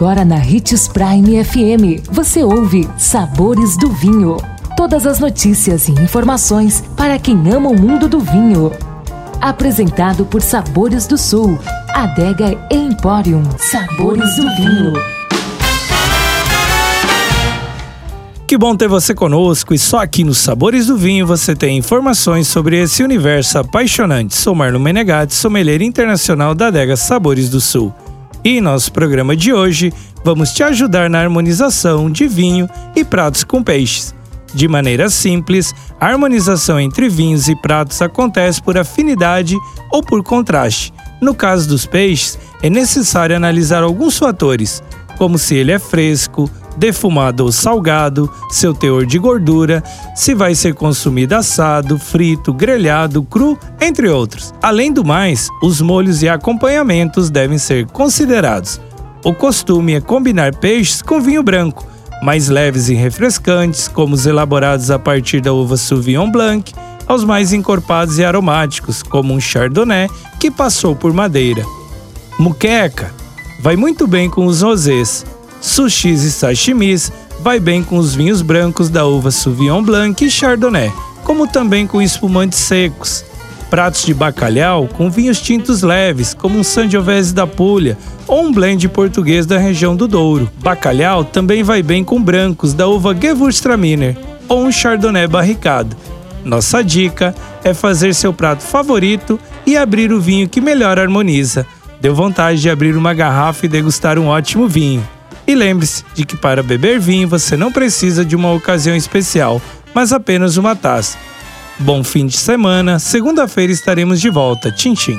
Agora na Ritz Prime FM, você ouve Sabores do Vinho. Todas as notícias e informações para quem ama o mundo do vinho. Apresentado por Sabores do Sul, Adega Emporium. Sabores do Vinho. Que bom ter você conosco e só aqui nos Sabores do Vinho você tem informações sobre esse universo apaixonante. Sou Marlon Menegatti, sommelier internacional da Adega Sabores do Sul. E em nosso programa de hoje, vamos te ajudar na harmonização de vinho e pratos com peixes. De maneira simples, a harmonização entre vinhos e pratos acontece por afinidade ou por contraste. No caso dos peixes, é necessário analisar alguns fatores, como se ele é fresco, defumado ou salgado, seu teor de gordura, se vai ser consumido assado, frito, grelhado, cru, entre outros. Além do mais, os molhos e acompanhamentos devem ser considerados. O costume é combinar peixes com vinho branco, mais leves e refrescantes, como os elaborados a partir da uva Sauvignon Blanc, aos mais encorpados e aromáticos, como um Chardonnay que passou por madeira. Muqueca vai muito bem com os rosés, sushis e sashimis vai bem com os vinhos brancos da uva Sauvignon Blanc e Chardonnay, como também com espumantes secos. Pratos de bacalhau com vinhos tintos leves, como um Sangiovese da Puglia ou um blend português da região do Douro. Bacalhau também vai bem com brancos da uva Gewürztraminer ou um Chardonnay barricado. Nossa dica é fazer seu prato favorito e abrir o vinho que melhor harmoniza. Deu vontade de abrir uma garrafa e degustar um ótimo vinho. E lembre-se de que para beber vinho você não precisa de uma ocasião especial, mas apenas uma taça. Bom fim de semana, segunda-feira estaremos de volta. Tchim, tchim.